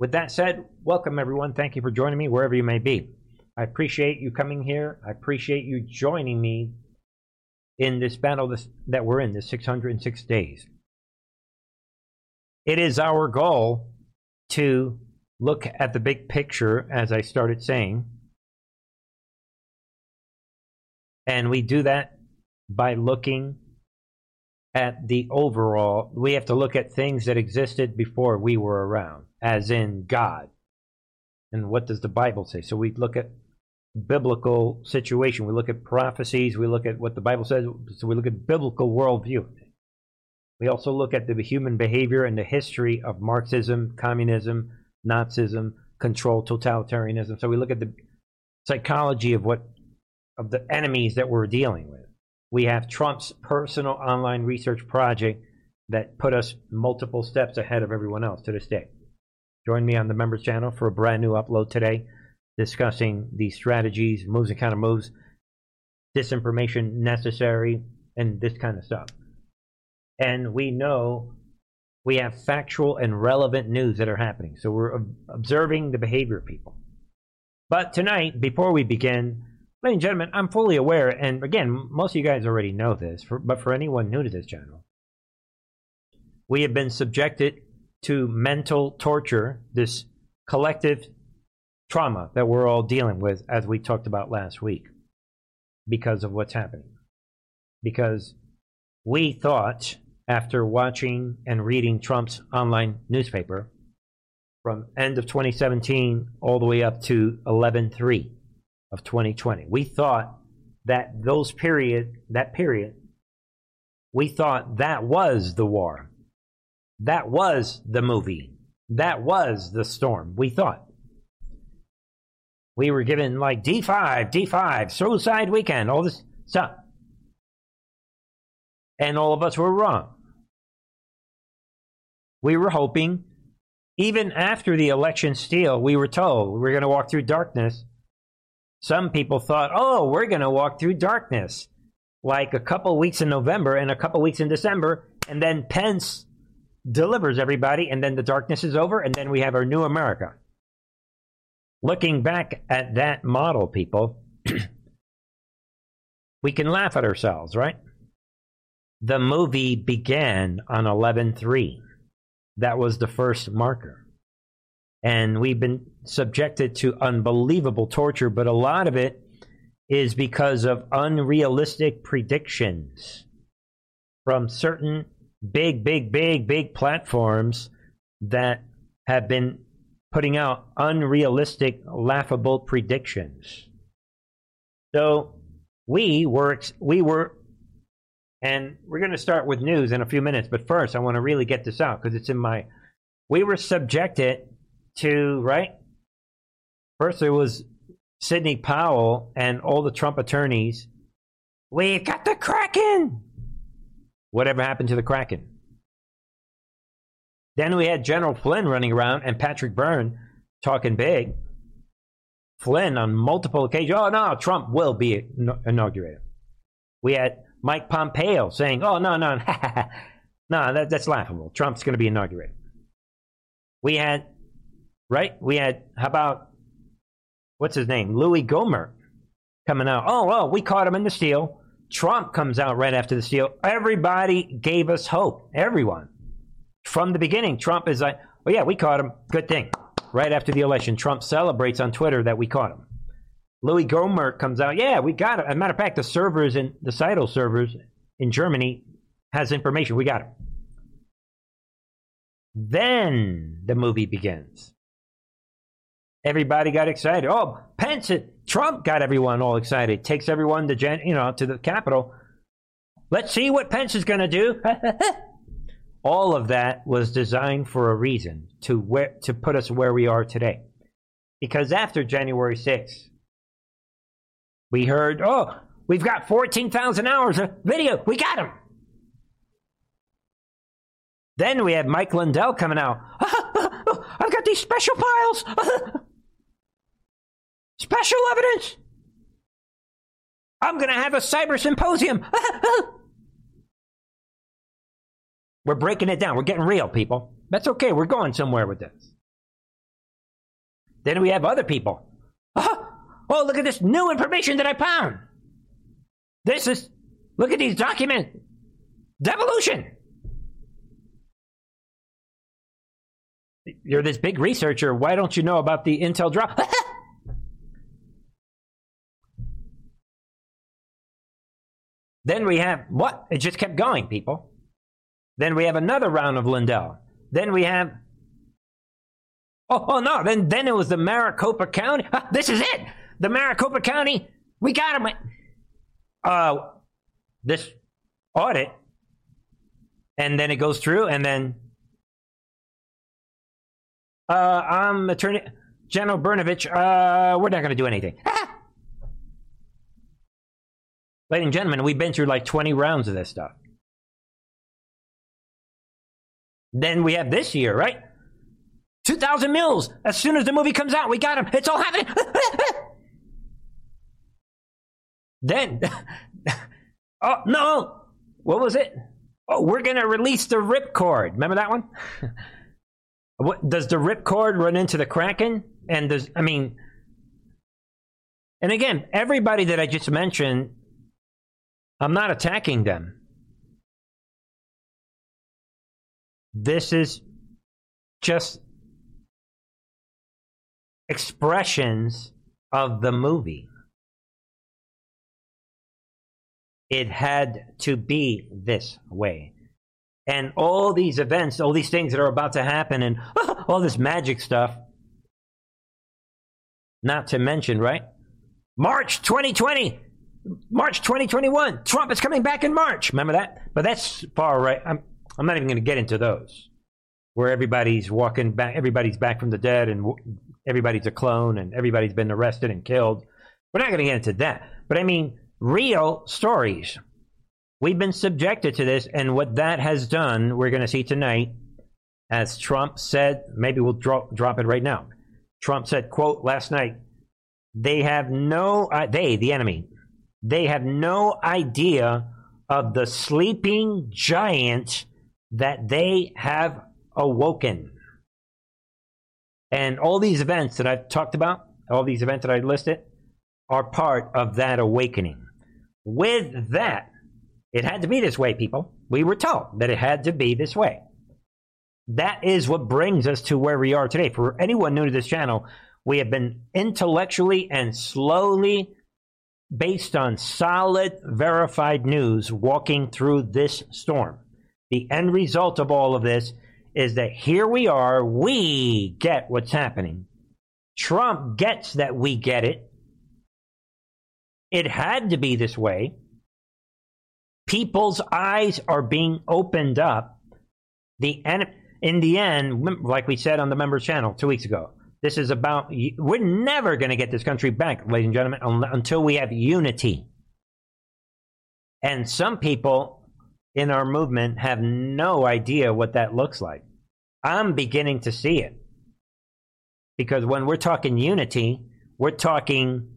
With that said, welcome everyone. Thank you for joining me wherever you may be. I appreciate you coming here. I appreciate you joining me in this battle this, that we're in, this 606 days. It is our goal to look at the big picture, as I started saying. And we do that by looking at the overall. We have to look at things that existed before we were around, as in God. And what does the Bible say? So we look at biblical situation. We look at prophecies. We look at what the Bible says. So we look at biblical worldview. We also look at the human behavior and the history of Marxism, communism, Nazism, control, totalitarianism. So we look at the psychology of what of the enemies that we're dealing with. We have Trump's personal online research project that put us multiple steps ahead of everyone else to this day. Join me on the members channel for a brand new upload today discussing the strategies, moves and counter moves, disinformation necessary, and this kind of stuff. And we know we have factual and relevant news that are happening. So we're observing the behavior of people. But tonight, before we begin, ladies and gentlemen, I'm fully aware, and again, most of you guys already know this, for, but for anyone new to this channel, we have been subjected to mental torture, this collective trauma that we're all dealing with, as we talked about last week, because of what's happening. Because we thought, after watching and reading Trump's online newspaper, from end of 2017 all the way up to 11-3 of 2020, we thought that those period, that period, we thought that was the war. That was the movie. That was the storm. We thought we were given like D5, D5, suicide weekend, all this stuff. And all of us were wrong. We were hoping, even after the election steal, we were told we were going to walk through darkness. Some people thought, oh, we're going to walk through darkness. Like a couple weeks in November and a couple weeks in December, and then Pence delivers everybody, and then the darkness is over, and then we have our new America. Looking back at that model, people, we can laugh at ourselves, right? The movie began on 11 3. That was the first marker. And we've been subjected to unbelievable torture, but a lot of it is because of unrealistic predictions from certain big, big, big, big platforms that have been putting out unrealistic, laughable predictions. So we were we were, and we're going to start with news in a few minutes. But first, I want to really get this out because it's in my. We were subjected to right. First, there was Sidney Powell and all the Trump attorneys. We've got the Kraken. Whatever happened to the Kraken? Then we had General Flynn running around and Patrick Byrne talking big. Flynn on multiple occasions, oh no, Trump will be inaugurated. We had Mike Pompeo saying, oh no, no, no, that, that's laughable. Trump's going to be inaugurated. We had, right? We had, how about, what's his name? Louis Gohmert coming out. Oh, well, we caught him in the steal. Trump comes out right after the steal. Everybody gave us hope. Everyone from the beginning, Trump is like, oh, yeah, we caught him. Good thing. Right after the election, Trump celebrates on Twitter that we caught him. Louis Gohmert comes out, yeah, we got him. As a matter of fact, the servers in the Scytl servers in Germany has information. We got him. Then the movie begins. Everybody got excited. Oh, Pence, Trump got everyone all excited. Takes everyone to, you know, to the Capitol. Let's see what Pence is going to do. all of that was designed for a reason to where, to put us where we are today. Because after January 6th, we heard, oh, we've got 14,000 hours of video. We got them. Then we had Mike Lindell coming out. I've got these special files. special evidence. I'm to have a cyber symposium. We're breaking it down. We're getting real, people. That's okay. We're going somewhere with this. Then we have other people. Oh, look at this new information that I found. This is, look at these documents. Devolution. You're this big researcher. Why don't you know about the Intel drop? then we have what? It just kept going, people. Then we have another round of Lindell. Then we have. Oh, oh no! Then then it was the Maricopa County. Ah, this is it. The Maricopa County. We got him. Uh, this audit, and then it goes through, and then uh, I'm Attorney General Brnovich. Uh, we're not going to do anything. Ladies and gentlemen, we've been through like 20 rounds of this stuff. Then we have this year, right? 2,000 Mules. As soon as the movie comes out, we got him. It's all happening. then, oh, no. What was it? Oh, we're going to release the ripcord. Remember that one? What does the ripcord run into the Kraken? And does I mean? And again, everybody that I just mentioned, I'm not attacking them. This is just expressions of the movie. It had to be this way and all these events, all these things that are about to happen, and all this magic stuff. Not to mention, right? March 2020, March 2021, Trump is coming back in March. Remember that? But that's far right. I'm, I'm not even going to get into those where everybody's walking back, everybody's back from the dead, and everybody's a clone, and everybody's been arrested and killed. We're not going to get into that. But I mean, real stories We've been subjected to this, and what that has done, we're going to see tonight, as Trump said, maybe we'll drop, drop it right now. Trump said, quote, last night, they have no, uh, they, the enemy, they have no idea of the sleeping giant that they have awoken. And all these events that I've talked about, all these events that I listed, are part of that awakening. With that, it had to be this way, people. We were told that it had to be this way. That is what brings us to where we are today. For anyone new to this channel, we have been intellectually and slowly, based on solid, verified news, walking through this storm. The end result of all of this is that here we are, we get what's happening. Trump gets that we get it. It had to be this way people's eyes are being opened up. The in the end, like we said on the members channel two weeks ago, this is about we're never going to get this country back, ladies and gentlemen, until we have unity. And some people in our movement have no idea what that looks like. I'm beginning to see it. Because when we're talking unity, we're talking,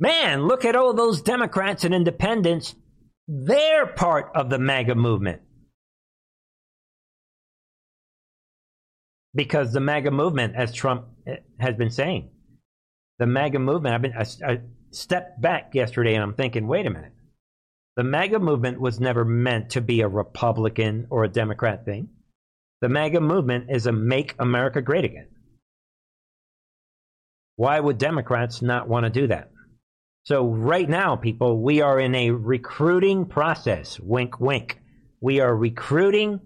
man, look at all those Democrats and independents they're part of the MAGA movement. Because the MAGA movement, as Trump eh, has been saying, the MAGA movement, I've been, I, I stepped back yesterday and I'm thinking, wait a minute. The MAGA movement was never meant to be a Republican or a Democrat thing. The MAGA movement is a make America great again. Why would Democrats not want to do that? So right now, people, we are in a recruiting process. Wink, wink. We are recruiting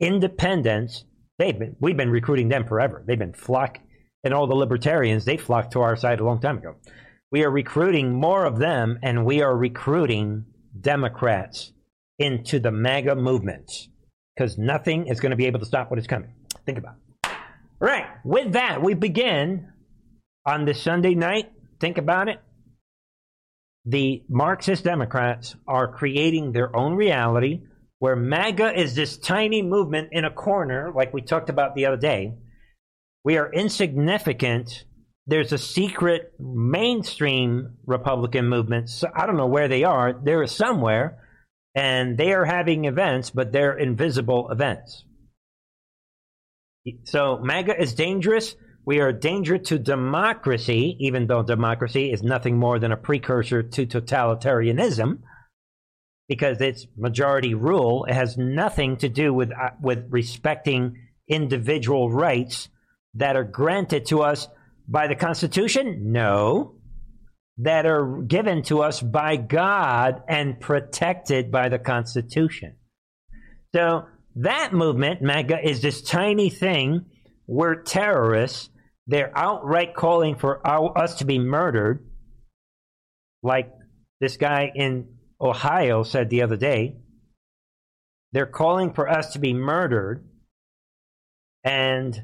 independents. They've been, we've been recruiting them forever. They've been flock, and all the libertarians, they flocked to our side a long time ago. We are recruiting more of them, and we are recruiting Democrats into the MAGA movement because nothing is going to be able to stop what is coming. Think about it. All right. With that, we begin on this Sunday night. Think about it the Marxist Democrats are creating their own reality where MAGA is this tiny movement in a corner, like we talked about the other day. We are insignificant. There's a secret mainstream Republican movement. So I don't know where they are. They're somewhere, and they are having events, but they're invisible events. So MAGA is dangerous. We are a danger to democracy, even though democracy is nothing more than a precursor to totalitarianism, because it's majority rule. It has nothing to do with uh, with respecting individual rights that are granted to us by the Constitution. No, that are given to us by God and protected by the Constitution. So that movement, MAGA, is this tiny thing. We're terrorists they're outright calling for our, us to be murdered, like this guy in Ohio said the other day. They're calling for us to be murdered. And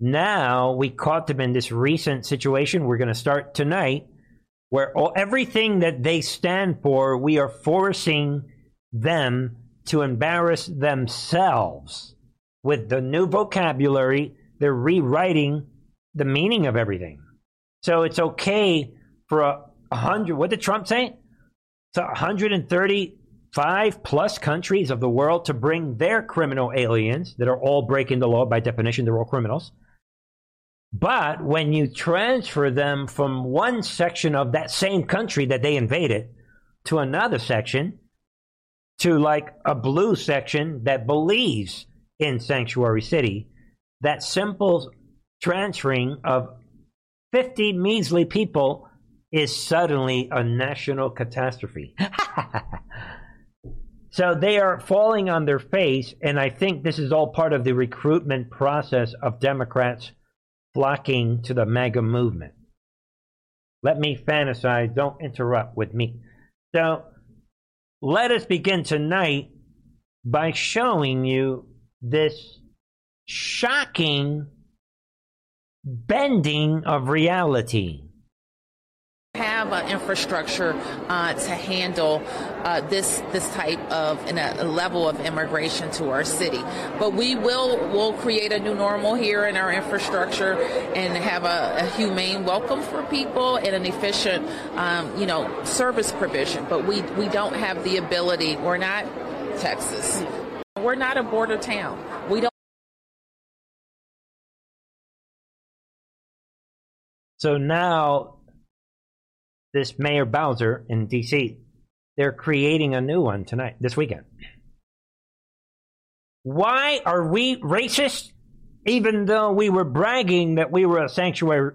now we caught them in this recent situation. We're going to start tonight where all, everything that they stand for, we are forcing them to embarrass themselves with the new vocabulary. They're rewriting the meaning of everything. So it's okay for a, a hundred. What did Trump say? To 135 plus countries of the world to bring their criminal aliens that are all breaking the law by definition. They're all criminals. But when you transfer them from one section of that same country that they invaded to another section, to like a blue section that believes in Sanctuary City, that simple transferring of 50 measly people is suddenly a national catastrophe. so they are falling on their face, and I think this is all part of the recruitment process of Democrats flocking to the MAGA movement. Let me fantasize, don't interrupt with me. So let us begin tonight by showing you this shocking bending of reality have an infrastructure uh, to handle uh, this this type of in a, a, level of immigration to our city. But we will will create a new normal here in our infrastructure and have a, a humane welcome for people and an efficient um, you know service provision. But we we don't have the ability. We're not Texas. We're not a border town. We don't. So now, this Mayor Bowser in D.C., they're creating a new one tonight, this weekend. Why are we racist? Even though we were bragging that we were a sanctuary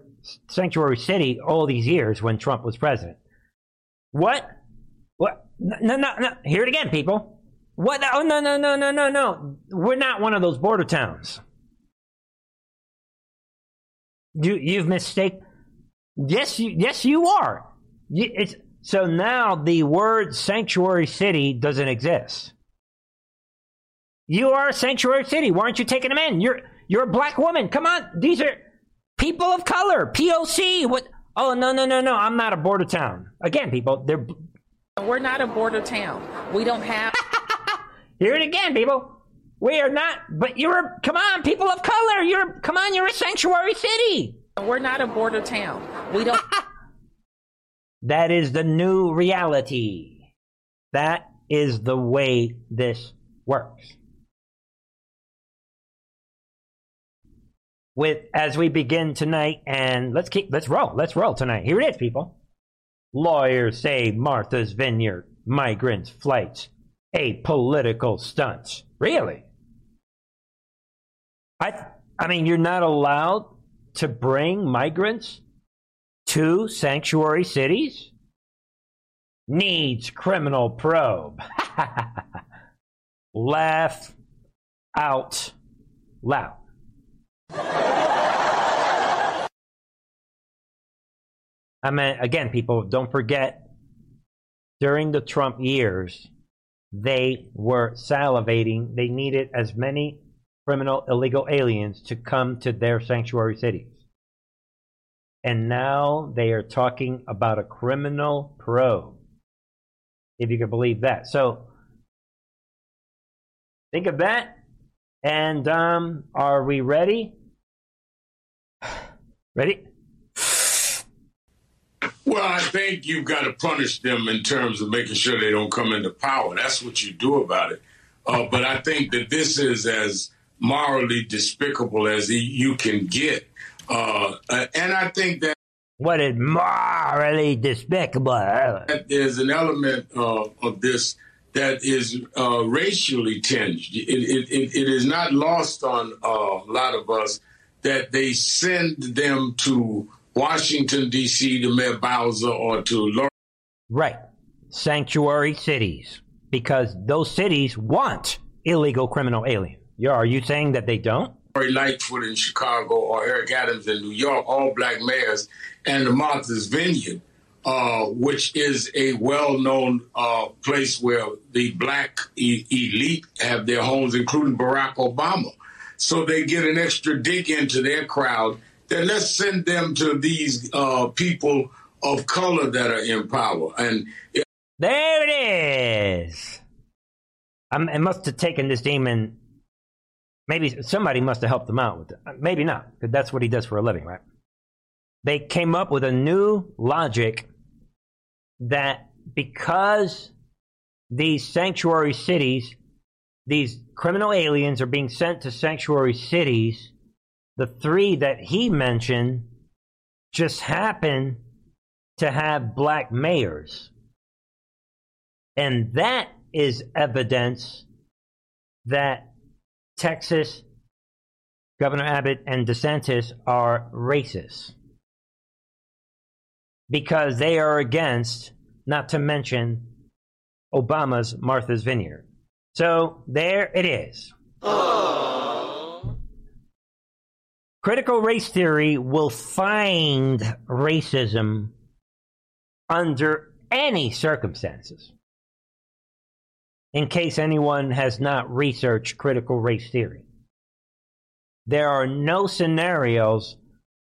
sanctuary city all these years when Trump was president. What? What? No, no, no. Hear it again, people. What? Oh, no, no, no, no, no, no. We're not one of those border towns. You, you've mistaken. Yes, you, yes, you are. It's, so now the word sanctuary city doesn't exist. You are a sanctuary city. Why aren't you taking them in? You're you're a black woman. Come on, these are people of color. POC. What? Oh no no no no! I'm not a border town. Again, people, they're. We're not a border town. We don't have. Hear it again, people. We are not. But you're. Come on, people of color. You're. Come on, you're a sanctuary city. We're not a border town. We don't. that is the new reality. That is the way this works. With as we begin tonight, and let's keep let's roll. Let's roll tonight. Here it is, people. Lawyers say Martha's Vineyard migrants flights a political stunt. Really? I I mean, you're not allowed to bring migrants to sanctuary cities? Needs criminal probe. Laugh out loud. I mean, again, people, don't forget, during the Trump years, they were salivating. They needed as many criminal illegal aliens to come to their sanctuary cities. And now they are talking about a criminal probe. If you can believe that. So think of that. And um, are we ready? Ready? Well, I think you've got to punish them in terms of making sure they don't come into power. That's what you do about it. Uh, but I think that this is as morally despicable as you can get. Uh, and I think that what is morally despicable. There's an element uh, of this that is uh, racially tinged. It, it, it, it is not lost on uh, a lot of us that they send them to Washington, D.C., to Mayor Bowser, or to Laura. Right. Sanctuary cities. Because those cities want illegal criminal aliens. Are you saying that they don't? Lori Lightfoot in Chicago or Eric Adams in New York, all black mayors, and the Martha's Vineyard, uh, which is a well-known uh, place where the black e- elite have their homes, including Barack Obama. So they get an extra dig into their crowd. Then let's send them to these uh, people of color that are in power. And there it is. I'm, I must have taken this demon. Maybe somebody must have helped him out with it. Uh, maybe not, because that's what he does for a living, right? They came up with a new logic that because these sanctuary cities, these criminal aliens are being sent to sanctuary cities, the three that he mentioned just happen to have black mayors. And that is evidence that Texas, Governor Abbott, and DeSantis are racist because they are against, not to mention, Obama's Martha's Vineyard. So there it is. Critical race theory will find racism under any circumstances. In case anyone has not researched critical race theory, there are no scenarios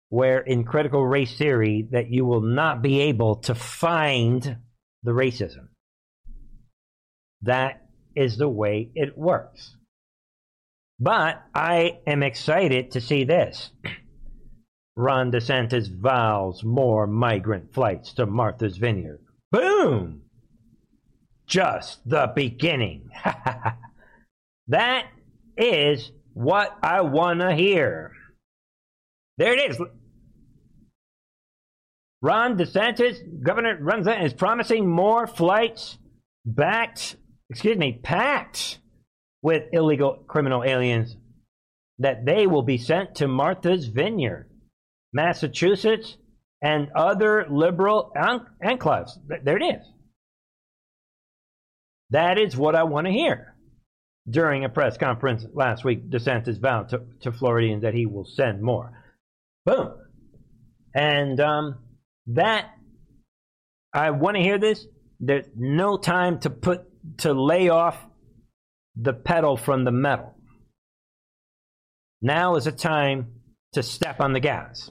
where in critical race theory that you will not be able to find the racism. That is the way it works. But I am excited to see this. Ron DeSantis vows more migrant flights to Martha's Vineyard. Boom! Just the beginning. that is what I want to hear. There it is. Ron DeSantis, Governor Ron DeSantis, is promising more flights backed, excuse me, packed with illegal criminal aliens that they will be sent to Martha's Vineyard, Massachusetts, and other liberal enclaves. There it is. That is what I want to hear. During a press conference last week, DeSantis vowed to, to Floridians that he will send more. Boom. And um, that I want to hear this. There's no time to put to lay off the pedal from the metal. Now is a time to step on the gas.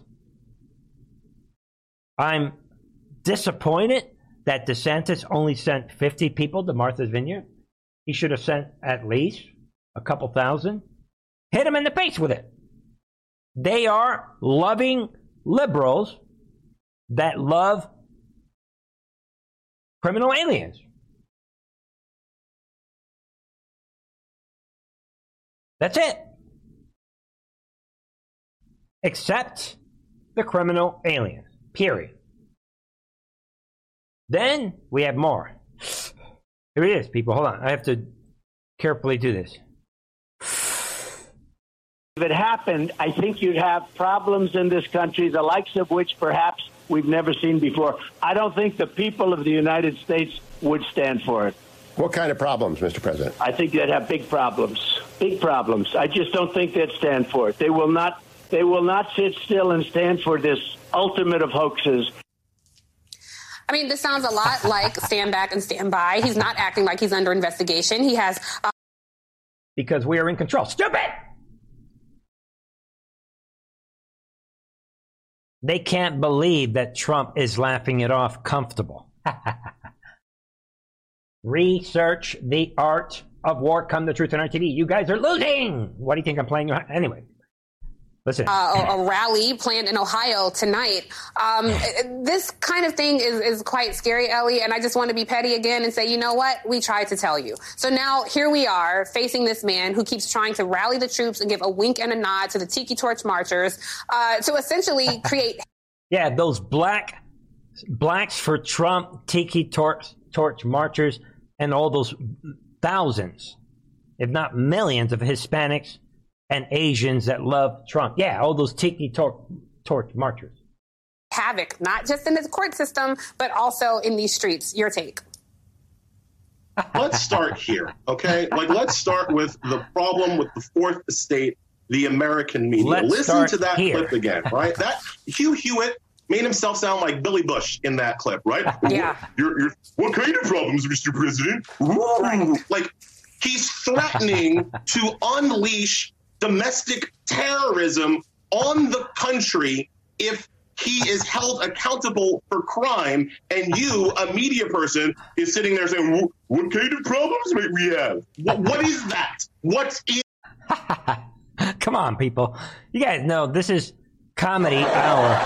I'm disappointed that DeSantis only sent 50 people to Martha's Vineyard. He should have sent at least a couple thousand. Hit him in the face with it. They are loving liberals that love criminal aliens. That's it. Except the criminal aliens. Period. Then we have more. Here it is, people. Hold on. I have to carefully do this. If it happened, I think you'd have problems in this country, the likes of which perhaps we've never seen before. I don't think the people of the United States would stand for it. What kind of problems, Mr. President? I think they'd have big problems. Big problems. I just don't think they'd stand for it. They will not. They will not sit still and stand for this ultimate of hoaxes. I mean, this sounds a lot like stand back and stand by. He's not acting like he's under investigation. He has. Uh- because we are in control. Stupid! They can't believe that Trump is laughing it off comfortable. Research the art of war. Come the truth on TV. You guys are losing. What do you think I'm playing? Anyway, Listen. Uh, a, a, rally planned in Ohio tonight. Um, this kind of thing is, is quite scary, Elie. And I just want to be petty again and say, you know what? We tried to tell you. So now here we are facing this man who keeps trying to rally the troops and give a wink and a nod to the Tiki Torch marchers uh, to essentially create. yeah, those black blacks for Trump, Tiki Torch, torch marchers, and all those thousands, if not millions, of Hispanics and Asians that love Trump. Yeah, all those tiki torch, torch marchers. Havoc, not just in the court system, but also in these streets. Your take. let's start here, okay? Like, let's start with the problem with the fourth estate, the American media. Let's Listen to that here. clip again, right? That Hugh Hewitt made himself sound like Billy Bush in that clip, right? Yeah. You're, you're, what kind of problems, Mr. President? Ooh. Like, he's threatening to unleash domestic terrorism on the country if he is held accountable for crime, and you, a media person, is sitting there saying, "What kind of problems might we have? what, what is that? What is?" Come on, people! You guys know this is comedy hour.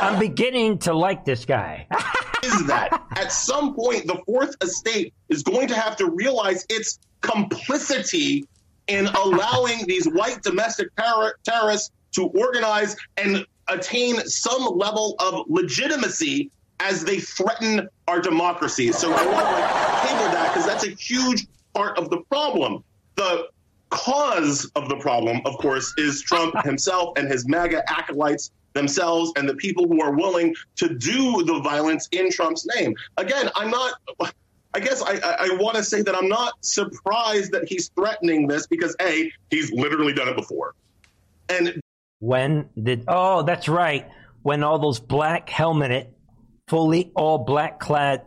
I'm beginning to like this guy. is that at some point the fourth estate is going to have to realize its complicity in allowing these white domestic terror- terrorists to organize and attain some level of legitimacy as they threaten our democracy. So I want to like, table that because that's a huge part of the problem. The cause of the problem, of course, is Trump himself and his MAGA acolytes themselves and the people who are willing to do the violence in Trump's name. Again, I'm not. I guess I, I, I want to say that I'm not surprised that he's threatening this because a he's literally done it before, and when did oh that's right when all those black helmeted, fully all black clad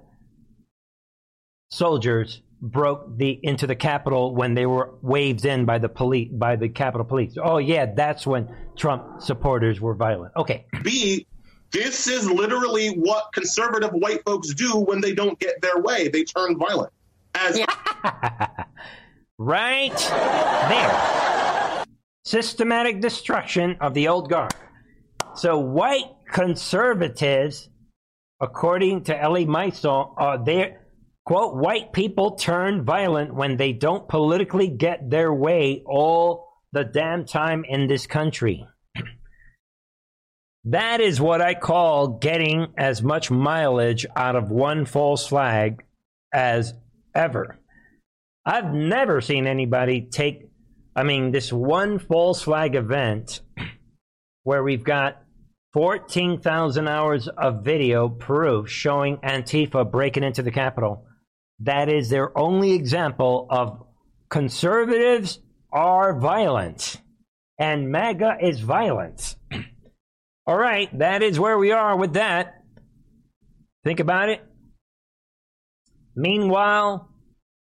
soldiers broke the into the Capitol when they were waved in by the police by the Capitol Police. Oh yeah, that's when Trump supporters were violent. Okay. B, this is literally what conservative white folks do when they don't get their way. They turn violent. As yeah. right there. Systematic destruction of the old guard. So white conservatives, according to Elie Mystal, are there quote white people turn violent when they don't politically get their way all the damn time in this country. That is what I call getting as much mileage out of one false flag as ever. I've never seen anybody take, I mean, this one false flag event where we've got 14,000 hours of video proof showing Antifa breaking into the Capitol. That is their only example of conservatives are violent and MAGA is violent. All right, that is where we are with that. Think about it. Meanwhile,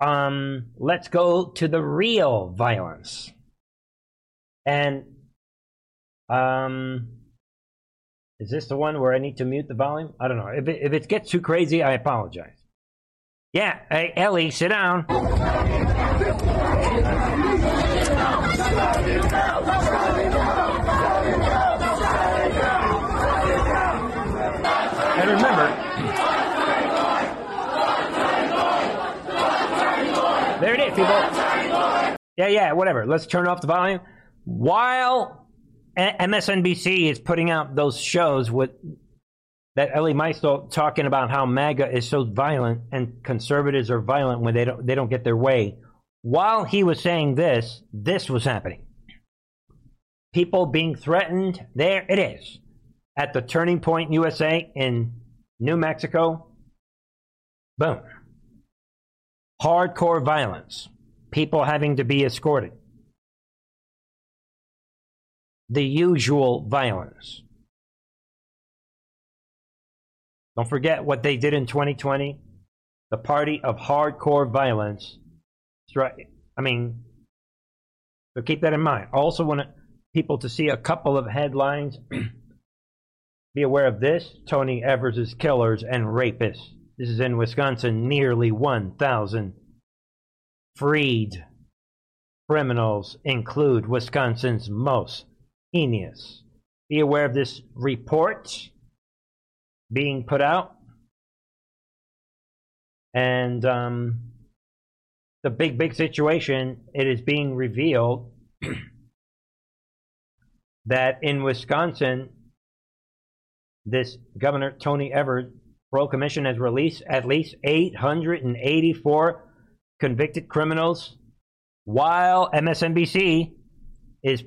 um, let's go to the real violence. And um, is this the one where I need to mute the volume? I don't know. If it, if it gets too crazy, I apologize. Yeah, hey, Elie, sit down. And remember, there it is, people. Yeah, yeah, whatever. Let's turn off the volume. While MSNBC is putting out those shows with that Elie Mystal talking about how MAGA is so violent and conservatives are violent when they don't they don't get their way. While he was saying this, this was happening. People being threatened. There it is at the Turning Point USA in New Mexico. Boom. Hardcore violence. People having to be escorted. The usual violence. Don't forget what they did in 2020. The party of hardcore violence. Right. I mean, so keep that in mind. I Also, want people to see a couple of headlines. Be aware of this Tony Evers' killers and rapists. This is in Wisconsin. Nearly 1,000 freed criminals include Wisconsin's most heinous. Be aware of this report being put out. And um, the big, big situation, it is being revealed that in Wisconsin, this Governor Tony Evers Parole Commission has released at least 884 convicted criminals, while MSNBC is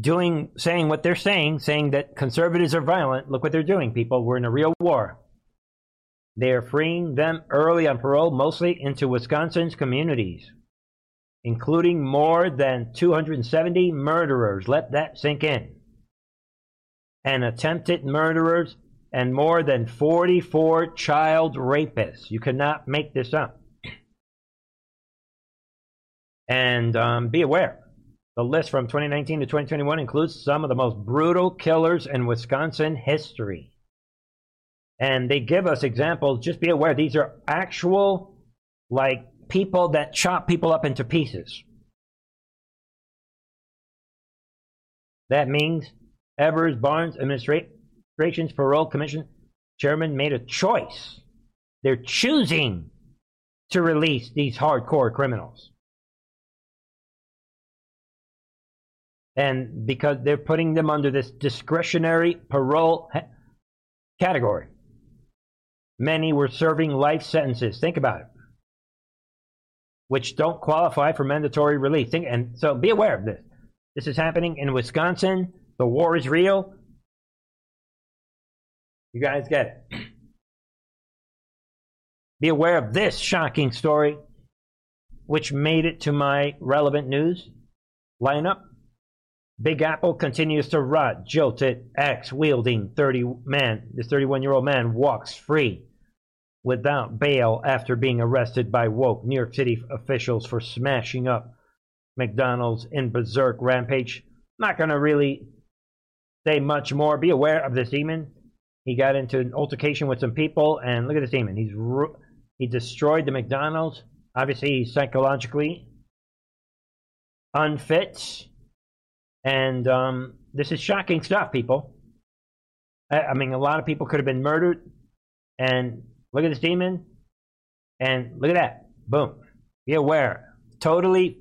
doing saying what they're saying, saying that conservatives are violent. Look what they're doing, people. We're in a real war. They are freeing them early on parole, mostly into Wisconsin's communities, including more than 270 murderers. Let that sink in. And attempted murderers and more than 44 child rapists. You cannot make this up. And um, be aware the list from 2019 to 2021 includes some of the most brutal killers in Wisconsin history. And they give us examples. Just be aware, these are actual, like, people that chop people up into pieces. That means Evers Barnes Administration's Parole Commission chairman made a choice. They're choosing to release these hardcore criminals. And because they're putting them under this discretionary parole category. Many were serving life sentences. Think about it. Which don't qualify for mandatory release. Think, and so be aware of this. This is happening in Wisconsin. The war is real. You guys get it. Be aware of this shocking story, which made it to my relevant news lineup. Big Apple continues to rot. Jilted, axe wielding 30 man, this 31 year old man walks free without bail after being arrested by woke New York City officials for smashing up McDonald's in berserk rampage. Not going to really say much more. Be aware of this demon. He got into an altercation with some people, and look at this demon. He's he destroyed the McDonald's. Obviously, he's psychologically unfit and um, this is shocking stuff, people. I, I mean, a lot of people could have been murdered. And look at this demon. And look at that. Boom. Be aware. Totally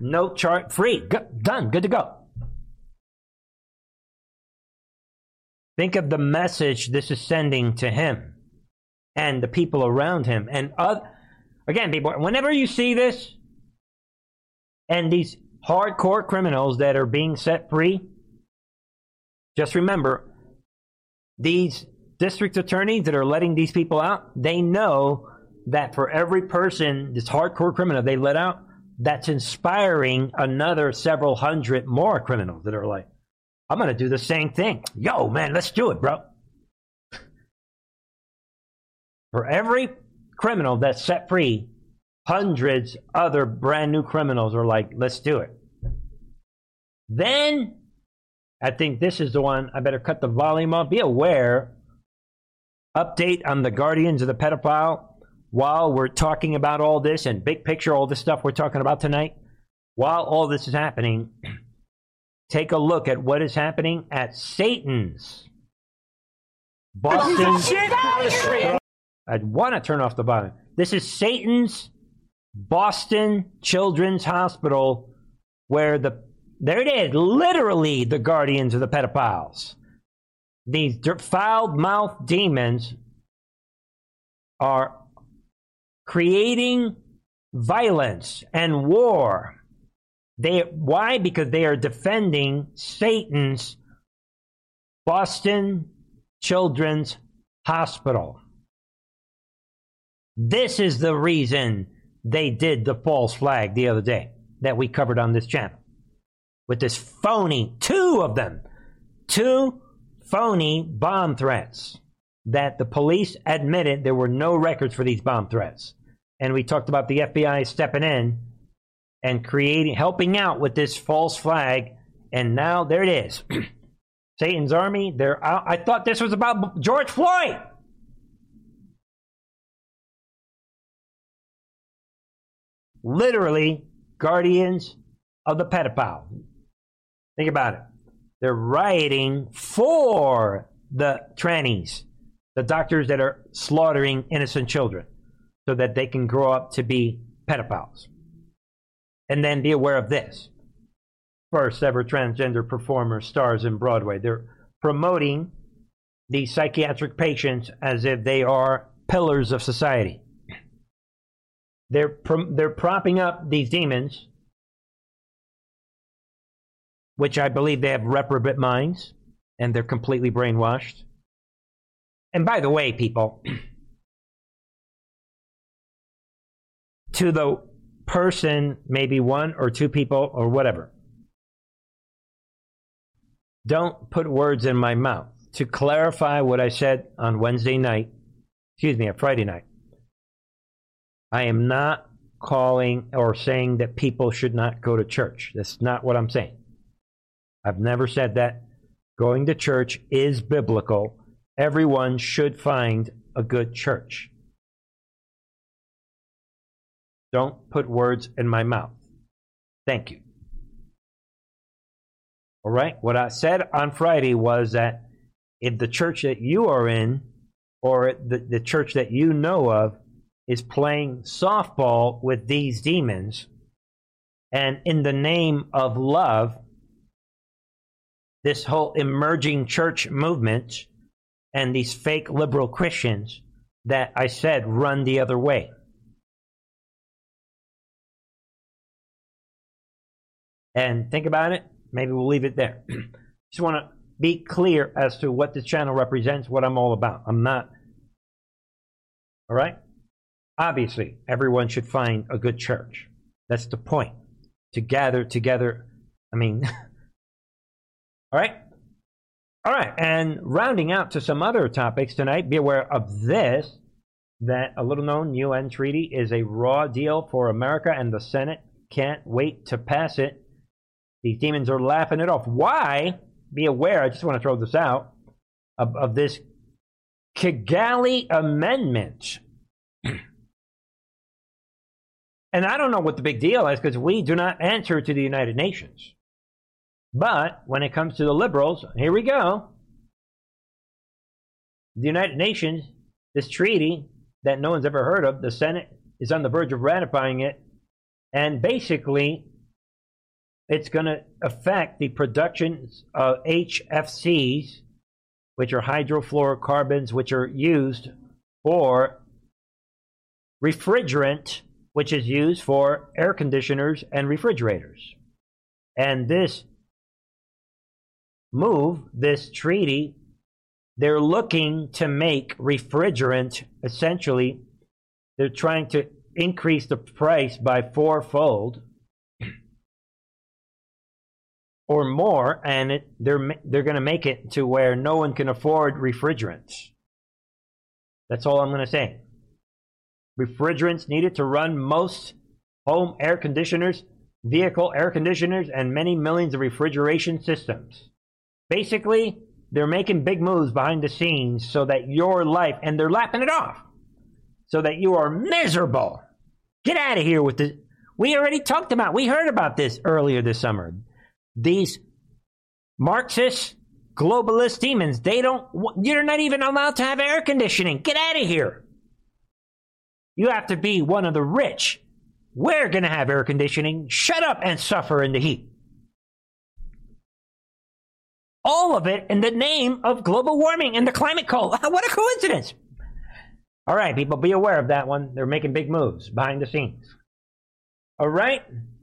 no chart free. Go, done. Good to go. Think of the message this is sending to him and the people around him. And uh, again, people, whenever you see this and these hardcore criminals that are being set free, just remember these district attorneys that are letting these people out, they know that for every person, this hardcore criminal they let out, that's inspiring another several hundred more criminals that are like, I'm going to do the same thing. Yo, man, let's do it, bro. For every criminal that's set free, hundreds other brand new criminals are like, let's do it. Then I think this is the one I better cut the volume up. Be aware. Update on the Guardians of the Pedophile while we're talking about all this and big picture, all this stuff we're talking about tonight. While all this is happening, take a look at what is happening at Satan's Boston. I want to turn off the volume. This is Satan's Boston Children's Hospital, where the there it is, literally the guardians of the pedophiles. These foul mouthed demons are creating violence and war. They why? Because they are defending Satan's Boston Children's Hospital. This is the reason they did the false flag the other day that we covered on this channel with this phony, two of them, two phony bomb threats that the police admitted there were no records for these bomb threats. And we talked about the FBI stepping in and creating, helping out with this false flag. And now there it is. Satan's army, they're out. I thought this was about George Floyd. Literally, guardians of the pedophile. Think about it. They're rioting for the trannies, the doctors that are slaughtering innocent children so that they can grow up to be pedophiles. And then be aware of this. First ever transgender performer stars in Broadway. They're promoting these psychiatric patients as if they are pillars of society. They're, they're propping up these demons, which I believe they have reprobate minds and they're completely brainwashed. And by the way, people, to the person, maybe one or two people or whatever, don't put words in my mouth. To clarify what I said on Wednesday night, excuse me, on Friday night, I am not calling or saying that people should not go to church. That's not what I'm saying. I've never said that. Going to church is biblical. Everyone should find a good church. Don't put words in my mouth. Thank you. All right? What I said on Friday was that if the church that you are in or the, the church that you know of is playing softball with these demons, and in the name of love, this whole emerging church movement and these fake liberal Christians that I said run the other way. And think about it. Maybe we'll leave it there. Just want to be clear as to what this channel represents, what I'm all about. I'm not. All right? Obviously, everyone should find a good church. That's the point. To gather together. I mean, all right? All right. And rounding out to some other topics tonight, be aware of this that a little known UN treaty is a raw deal for America, and the Senate can't wait to pass it. These demons are laughing it off. Why? Be aware, I just want to throw this out, of, of this Kigali Amendment. And I don't know what the big deal is because we do not answer to the United Nations. But when it comes to the liberals, here we go. The United Nations, this treaty that no one's ever heard of, the Senate is on the verge of ratifying it. And basically, it's going to affect the production of HFCs, which are hydrofluorocarbons, which are used for refrigerant which is used for air conditioners and refrigerators. And this move, this treaty, they're looking to make refrigerant essentially, they're trying to increase the price by fourfold or more, and it, they're they're going to make it to where no one can afford refrigerants. That's all I'm going to say refrigerants needed to run most home air conditioners, vehicle air conditioners, and many millions of refrigeration systems. Basically, they're making big moves behind the scenes so that your life, and they're lapping it off, so that you are miserable. Get out of here with this. We already talked about, we heard about this earlier this summer. These Marxist globalist demons, they don't, you're not even allowed to have air conditioning. Get out of here. You have to be one of the rich. We're going to have air conditioning. Shut up and suffer in the heat. All of it in the name of global warming and the climate cult. what a coincidence. All right, people, be aware of that one. They're making big moves behind the scenes. All right?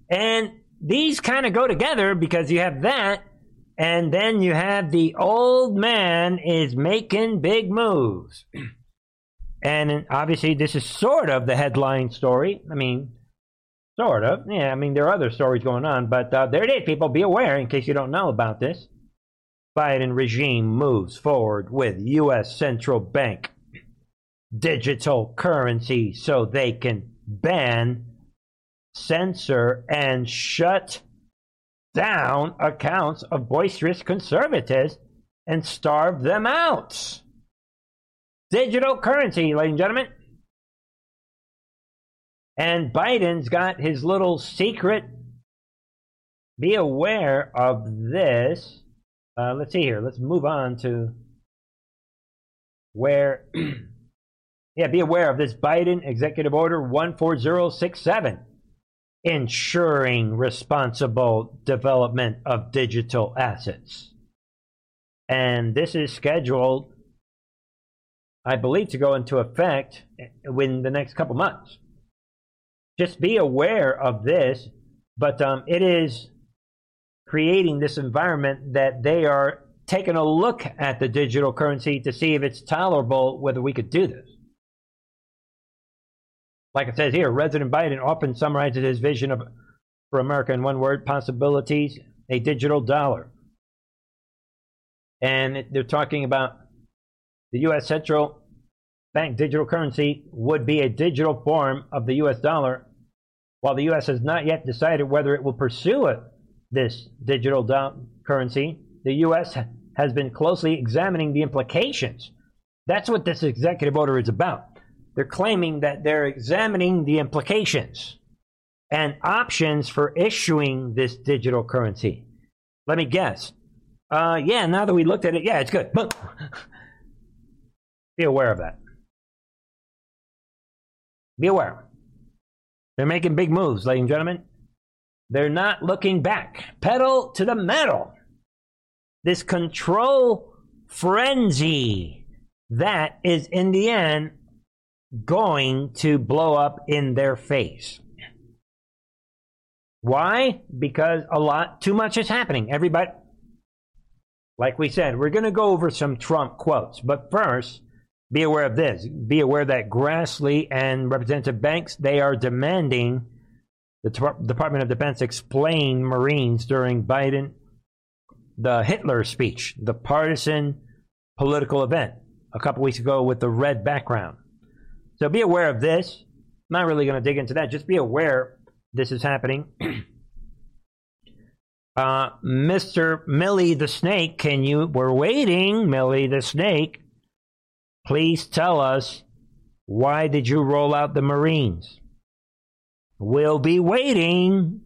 And these kind of go together because you have that, and then you have the old man is making big moves. And obviously, this is sort of the headline story. I mean, sort of. Yeah, I mean, there are other stories going on, but uh, there it is, people. Be aware in case you don't know about this. Biden regime moves forward with U.S. central bank digital currency so they can ban, censor, and shut down accounts of boisterous conservatives and starve them out. Digital currency, ladies and gentlemen. And Biden's got his little secret. Be aware of this. Uh, let's see here. Let's move on to where. yeah, be aware of this Biden Executive Order 14067, ensuring responsible development of digital assets. And this is scheduled, I believe, to go into effect within the next couple months. Just be aware of this, but um, it is creating this environment that they are taking a look at the digital currency to see if it's tolerable whether we could do this. Like it says here, President Biden often summarizes his vision of for America in one word possibilities, a digital dollar. And they're talking about the U.S. central bank digital currency would be a digital form of the U.S. dollar, while the U.S. has not yet decided whether it will pursue it this digital currency, the U.S. has been closely examining the implications. That's what this executive order is about. They're claiming that they're examining the implications and options for issuing this digital currency. Let me guess. Uh, yeah, now that we looked at it, yeah, it's good. Be aware of that. Be aware. They're making big moves, ladies and gentlemen. They're not looking back. Pedal to the metal. This control frenzy that is in the end going to blow up in their face. Why? Because a lot, too much is happening. Everybody, like we said, we're going to go over some Trump quotes. But first, be aware of this. Be aware that Grassley and Representative Banks, they are demanding the Department of Defense explain Marines during Biden, the Hitler speech, the partisan political event a couple weeks ago with the red background. So be aware of this. I'm not really going to dig into that. Just be aware this is happening. uh, Mr. Milley the Snake, can you? We're waiting, Milley the Snake. Please tell us why did you roll out the Marines? We'll be waiting.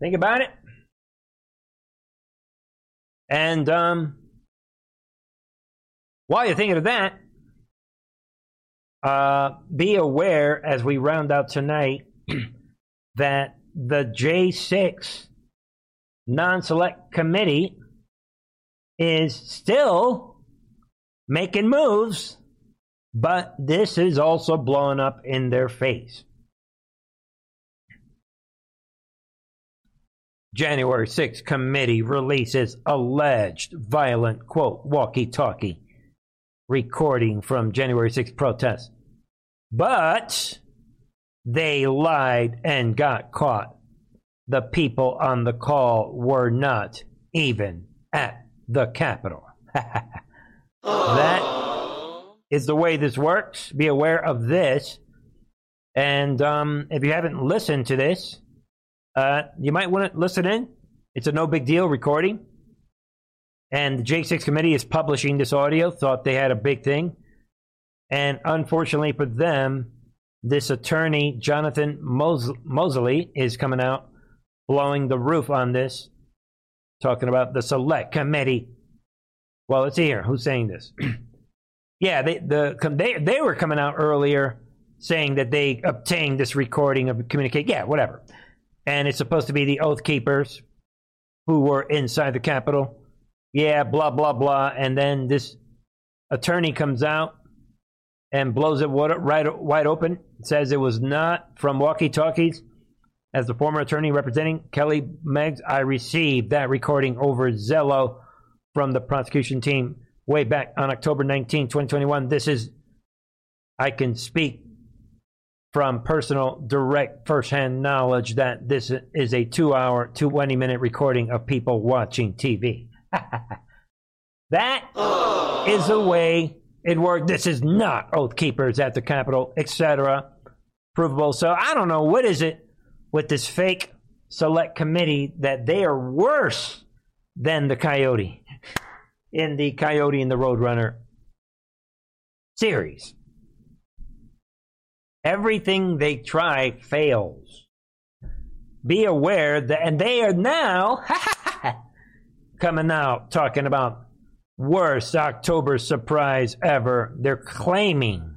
Think about it. And um, while you're thinking of that, uh, be aware as we round out tonight that the J6 non select committee is still making moves, but this is also blowing up in their face. January 6th committee releases alleged violent, quote, walkie talkie recording from January 6th protests. But they lied and got caught. The people on the call were not even at the Capitol. that is the way this works. Be aware of this. And um, if you haven't listened to this, uh, you might want to listen in. It's a no big deal recording. And the J6 committee is publishing this audio, thought they had a big thing. And unfortunately for them, this attorney, Jonathan Mos- Moseley, is coming out blowing the roof on this, talking about the select committee. Well, let's see here. Who's saying this? yeah, they, the, they, they were coming out earlier saying that they obtained this recording of communicate. Yeah, whatever and it's supposed to be the Oath Keepers who were inside the Capitol. Yeah, blah, blah, blah. And then this attorney comes out and blows it right wide open, says it was not from walkie talkies. As the former attorney representing Kelly Meggs, I received that recording over Zello from the prosecution team way back on October 19, 2021. This is, I can speak from personal, direct, firsthand knowledge that this is a two hour, 20 minute recording of people watching TV. that is the way it worked. This is not Oath Keepers at the Capitol, etc. Provable. So I don't know. What is it with this fake select committee that they are worse than the Coyote in the Coyote and the Roadrunner series? Everything they try fails. Be aware that, and they are now, coming out talking about worst October surprise ever. They're claiming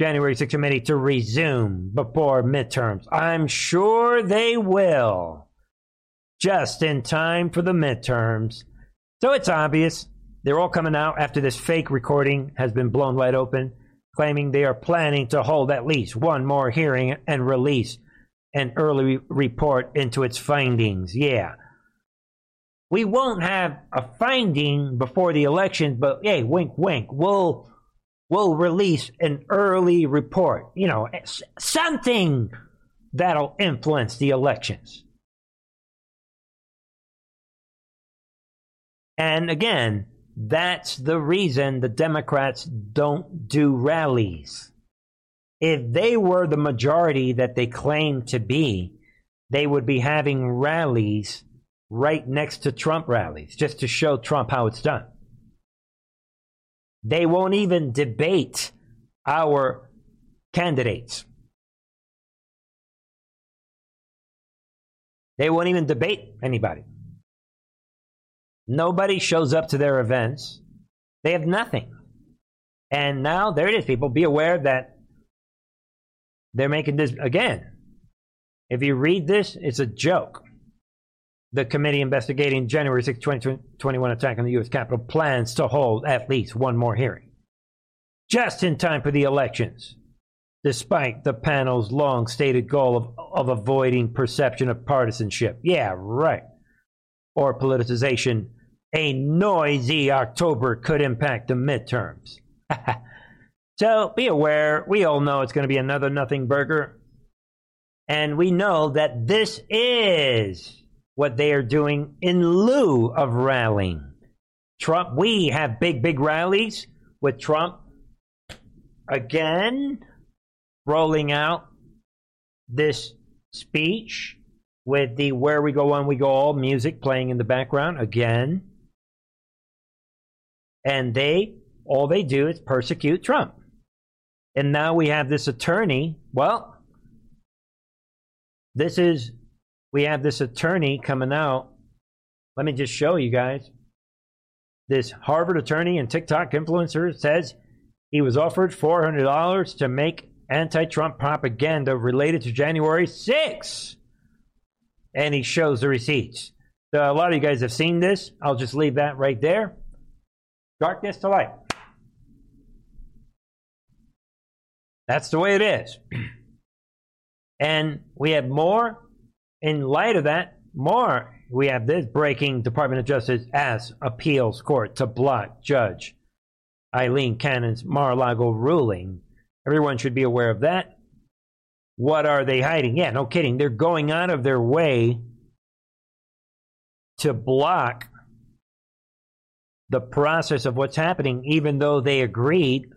January 6th committee to resume before midterms. I'm sure they will. Just in time for the midterms. So it's obvious. They're all coming out after this fake recording has been blown wide open, claiming they are planning to hold at least one more hearing and release an early report into its findings. Yeah. We won't have a finding before the election, but hey, wink, wink. We'll we'll release an early report. You know, something that'll influence the elections. And again, that's the reason the Democrats don't do rallies. If they were the majority that they claim to be, they would be having rallies right next to Trump rallies just to show Trump how it's done. They won't even debate our candidates. They won't even debate anybody. Nobody shows up to their events. They have nothing. And now there it is, people. Be aware that they're making this again. If you read this, it's a joke. The committee investigating January 6, 2021 attack on the U.S. Capitol plans to hold at least one more hearing. Just in time for the elections, despite the panel's long stated goal of, of avoiding perception of partisanship. Yeah, right. Or politicization. A noisy October could impact the midterms. so be aware, we all know it's going to be another nothing burger. And we know that this is what they are doing in lieu of rallying. Trump, we have big, big rallies with Trump again rolling out this speech with the Where We Go On We Go All music playing in the background again. And they, all they do is persecute Trump. And now we have this attorney. Well, this is we have this attorney coming out. Let me just show you guys. This Harvard attorney and TikTok influencer says he was offered $400 to make anti Trump propaganda related to January 6th. And he shows the receipts. So a lot of you guys have seen this. I'll just leave that right there. Darkness to light. That's the way it is. And we have more in light of that, more we have this breaking Department of Justice as appeals court to block Judge Aileen Cannon's Mar-a-Lago ruling. Everyone should be aware of that. What are they hiding? Yeah, no kidding. They're going out of their way to block the process of what's happening, even though they agreed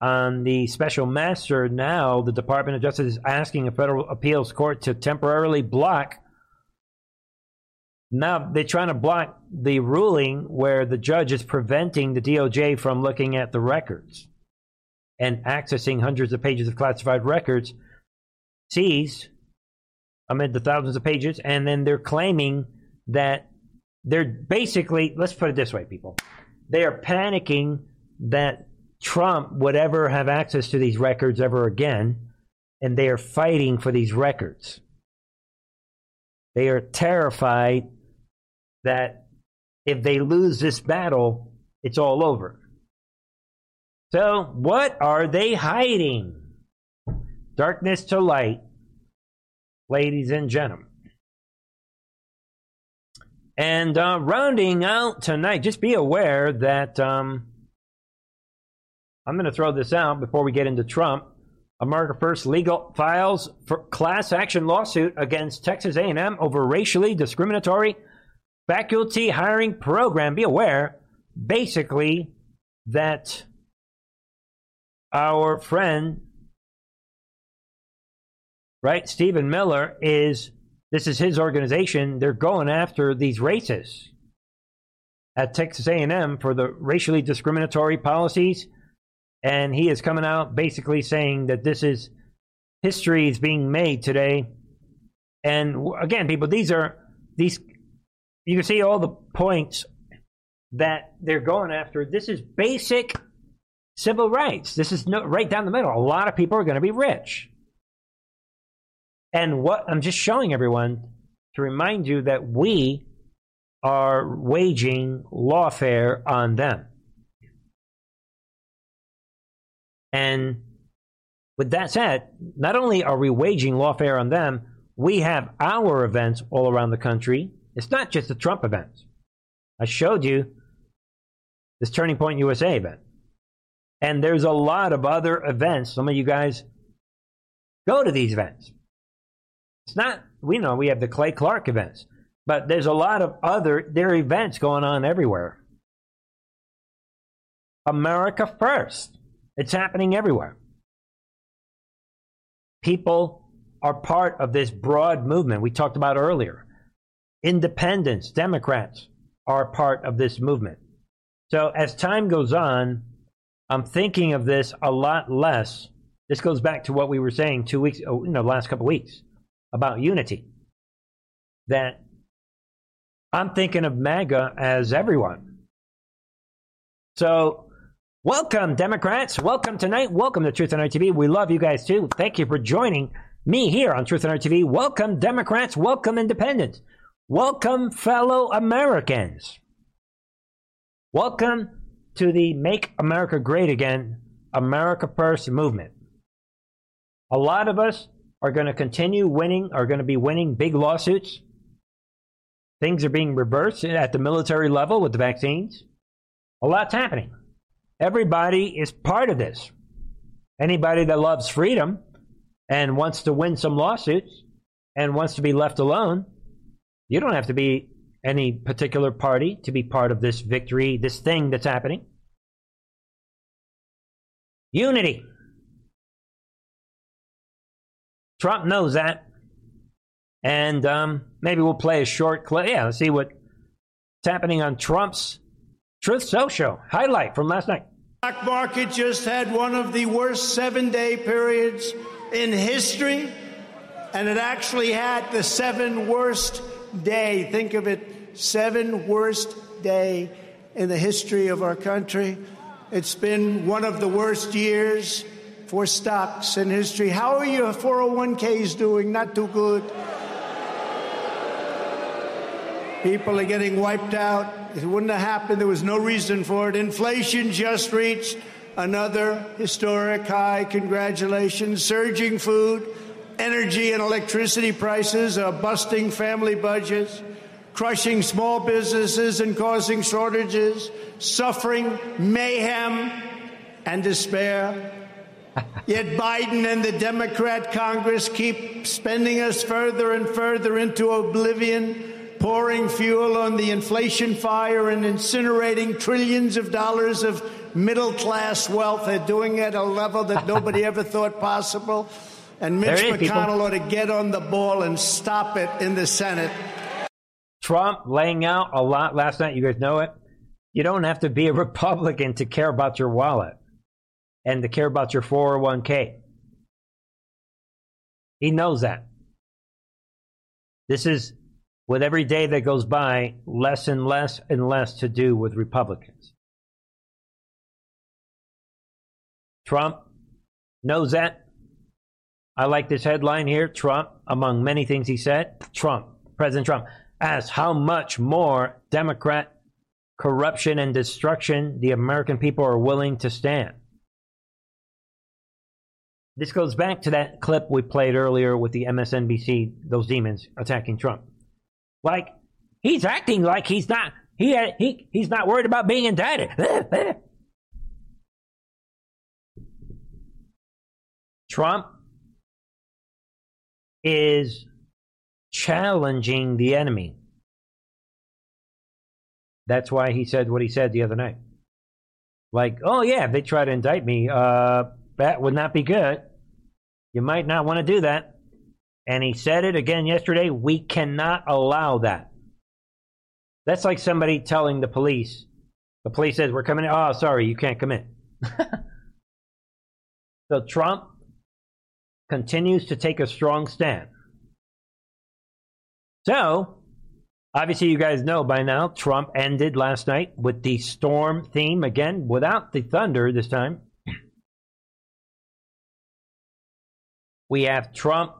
on the special master now the department of justice is asking a federal appeals court to temporarily block now they're trying to block the ruling where the judge is preventing the doj from looking at the records and accessing hundreds of pages of classified records seized amid the thousands of pages and then they're claiming that they're basically let's put it this way people they are panicking that Trump would ever have access to these records ever again, and they are fighting for these records. They are terrified that if they lose this battle, it's all over. So, what are they hiding? Darkness to light, ladies and gentlemen. And uh, rounding out tonight, just be aware that um, I'm going to throw this out before we get into Trump. America First Legal files for class action lawsuit against Texas A&M over racially discriminatory faculty hiring program. Be aware, basically, that our friend, right, Stephen Miller is. This is his organization. They're going after these racists at Texas A&M for the racially discriminatory policies and he is coming out basically saying that this is history is being made today. And again, people, these are these you can see all the points that they're going after. This is basic civil rights. This is no, right down the middle. A lot of people are going to be rich. And what I'm just showing everyone to remind you that we are waging lawfare on them. And with that said, not only are we waging lawfare on them, we have our events all around the country. It's not just the Trump events. I showed you this Turning Point USA event. And there's a lot of other events. Some of you guys go to these events. It's not, we know we have the Clay Clark events, but there's a lot of other, there are events going on everywhere. America first. It's happening everywhere. People are part of this broad movement we talked about earlier. Independents, Democrats are part of this movement. So as time goes on, I'm thinking of this a lot less. This goes back to what we were saying two weeks, oh, you know, last couple weeks about unity. That I'm thinking of MAGA as everyone. So, welcome, Democrats. Welcome tonight. Welcome to Truth and Art TV. We love you guys too. Thank you for joining me here on Truth and Art TV. Welcome, Democrats. Welcome, Independents. Welcome, fellow Americans. Welcome to the Make America Great Again, America First movement. A lot of us are going to continue winning, are going to be winning big lawsuits. Things are being reversed at the military level with the vaccines. A lot's happening. Everybody is part of this. Anybody that loves freedom and wants to win some lawsuits and wants to be left alone, you don't have to be any particular party to be part of this victory, this thing that's happening. Unity. Trump knows that. And um, maybe we'll play a short clip. Yeah, let's see what's happening on Trump's Truth Social show. highlight from last night. Stock market just had one of the worst seven day periods in history, and it actually had the seven worst day. Think of it, seven worst day in the history of our country. It's been one of the worst years for stocks in history. How are your 401ks doing? Not too good. People are getting wiped out. It wouldn't have happened. There was no reason for it. Inflation just reached another historic high. Congratulations. Surging food, energy, and electricity prices are busting family budgets, crushing small businesses and causing shortages, suffering, mayhem, and despair. Yet Biden and the Democrat Congress keep spending us further and further into oblivion, pouring fuel on the inflation fire and incinerating trillions of dollars of middle class wealth. They're doing it at a level that nobody ever thought possible. And Mitch McConnell ought to get on the ball and stop it in the Senate. Trump laying out a lot last night. You guys know it. You don't have to be a Republican to care about your wallet and to care about your 401k. He knows that. This is, with every day that goes by, less and less and less to do with Republicans. Trump knows that. I like this headline here. Trump, among many things he said, Trump, President Trump, asked how much more Democrat corruption and destruction the American people are willing to stand. This goes back to that clip we played earlier with the MSNBC, those demons attacking Trump. Like, he's acting like he's not, he, he, he's not worried about being indicted. Trump is challenging the enemy. That's why he said what he said the other night. Like, oh yeah, if they try to indict me, uh, that would not be good. You might not want to do that. And he said it again yesterday. We cannot allow that. That's like somebody telling the police, the police says, We're coming in. Oh, sorry, you can't come in. so Trump continues to take a strong stand. So, Obviously, you guys know by now, Trump ended last night with the storm theme again, without the thunder this time. We have Trump,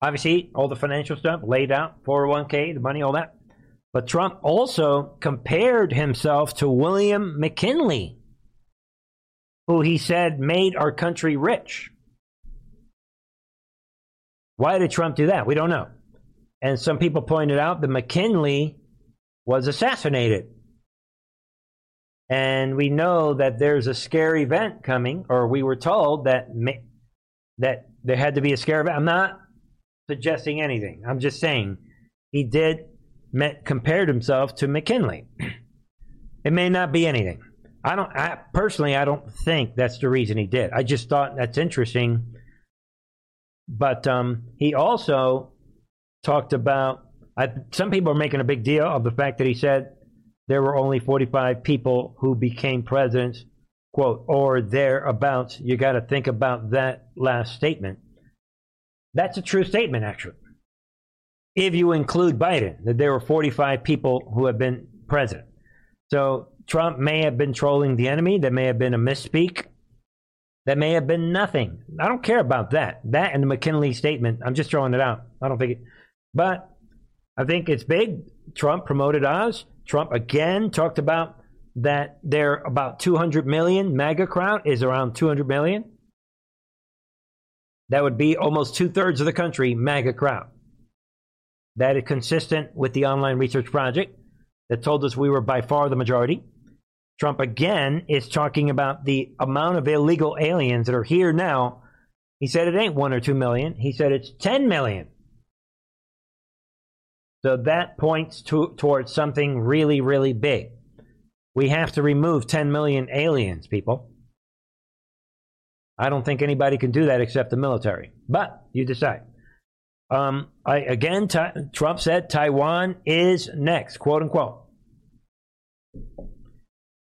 obviously, all the financial stuff laid out 401k, the money, all that. But Trump also compared himself to William McKinley, who he said made our country rich. Why did Trump do that? We don't know. And some people pointed out that McKinley was assassinated. And we know that there's a scare event coming, or we were told that that there had to be a scare. I'm not suggesting anything. I'm just saying he did met, compared himself to McKinley. it may not be anything. I don't. I, personally, I don't think that's the reason he did. I just thought that's interesting. But um, he also talked about. I, some people are making a big deal of the fact that he said there were only 45 people who became presidents, quote, or thereabouts. You got to think about that last statement. That's a true statement, actually if you include Biden, that there were 45 people who have been president. So Trump may have been trolling the enemy. That may have been a misspeak. That may have been nothing. I don't care about that. That and the McKinley statement. I'm just throwing it out. I don't think it. But I think it's big. Trump promoted Oz. Trump again talked about that there about 200 million. MAGA crowd is around 200 million. That would be almost two thirds of the country, MAGA crowd. That is consistent with the online research project that told us we were by far the majority. Trump again is talking about the amount of illegal aliens that are here now. He said it ain't one or two million. He said it's 10 million. So that points to, towards something really, really big. We have to remove 10 million aliens, people. I don't think anybody can do that except the military. But you decide. Um, I, again, Trump said Taiwan is next, quote unquote.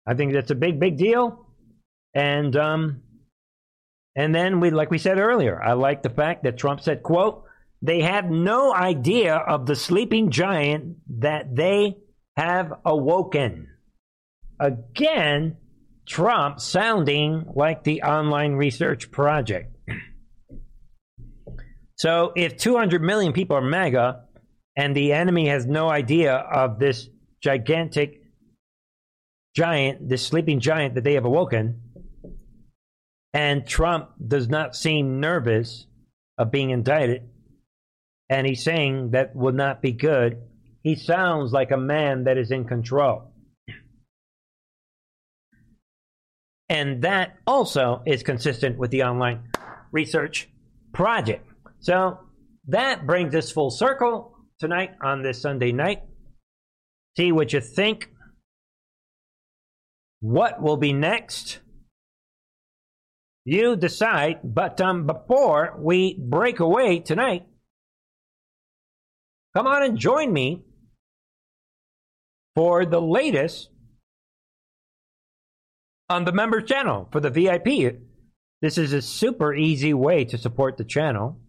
I think that's a big, big deal. And um, and then we, like we said earlier, I like the fact that Trump said, "quote They have no idea of the sleeping giant that they have awoken." Again, Trump sounding like the online research project. So if 200 million people are MAGA and the enemy has no idea of this gigantic giant, this sleeping giant that they have awoken, and Trump does not seem nervous of being indicted, and he's saying that would not be good, he sounds like a man that is in control. And that also is consistent with the online research project. So that brings us full circle tonight on this Sunday night. See what you think. What will be next? You decide. But um, before we break away tonight, come on and join me for the latest on the members channel for the VIP. This is a super easy way to support the channel.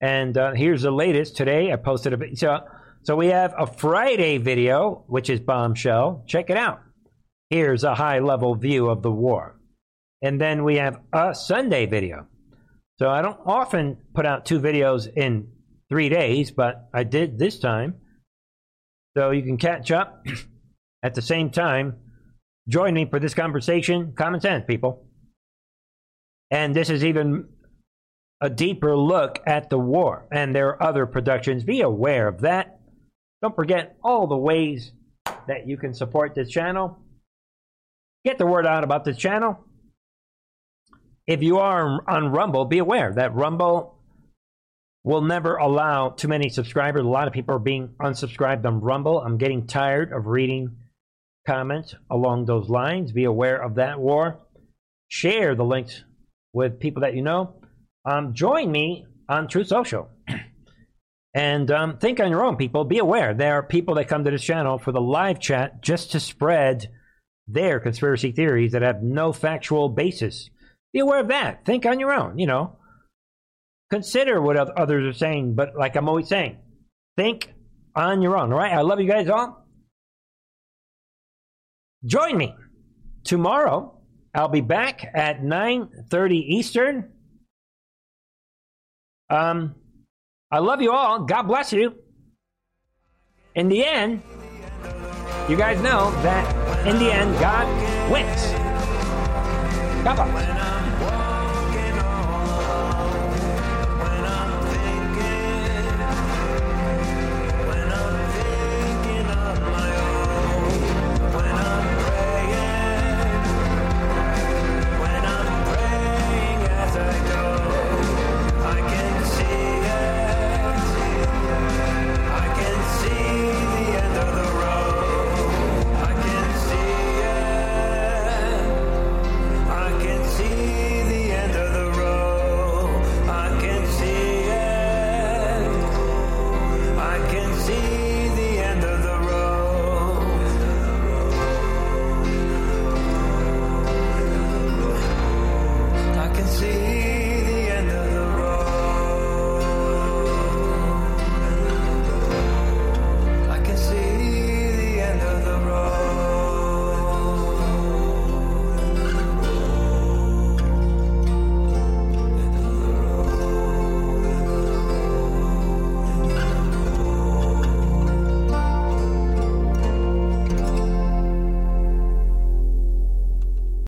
And uh, here's the latest. Today I posted a so so we have a Friday video, which is bombshell. Check it out. Here's a high level view of the war. And then we have a Sunday video. So I don't often put out two videos in three days, but I did this time. So you can catch up at the same time. Join me for this conversation. Common sense, people. And this is even a deeper look at the war. And there are other productions. Be aware of that. Don't forget all the ways that you can support this channel. Get the word out about this channel. If you are on Rumble, be aware that Rumble will never allow too many subscribers. A lot of people are being unsubscribed on Rumble. I'm getting tired of reading comments along those lines. Be aware of that war. Share the links with people that you know um, join me on Truth Social. and um, think on your own, people. Be aware there are people that come to this channel for the live chat just to spread their conspiracy theories that have no factual basis. Be aware of that. Think on your own, you know. Consider what others are saying, but like I'm always saying, think on your own. All right. I love you guys all. Join me tomorrow. I'll be back at 9:30 Eastern. Um, I love you all. God bless you. In the end, you guys know that in the end, God wins. God bless.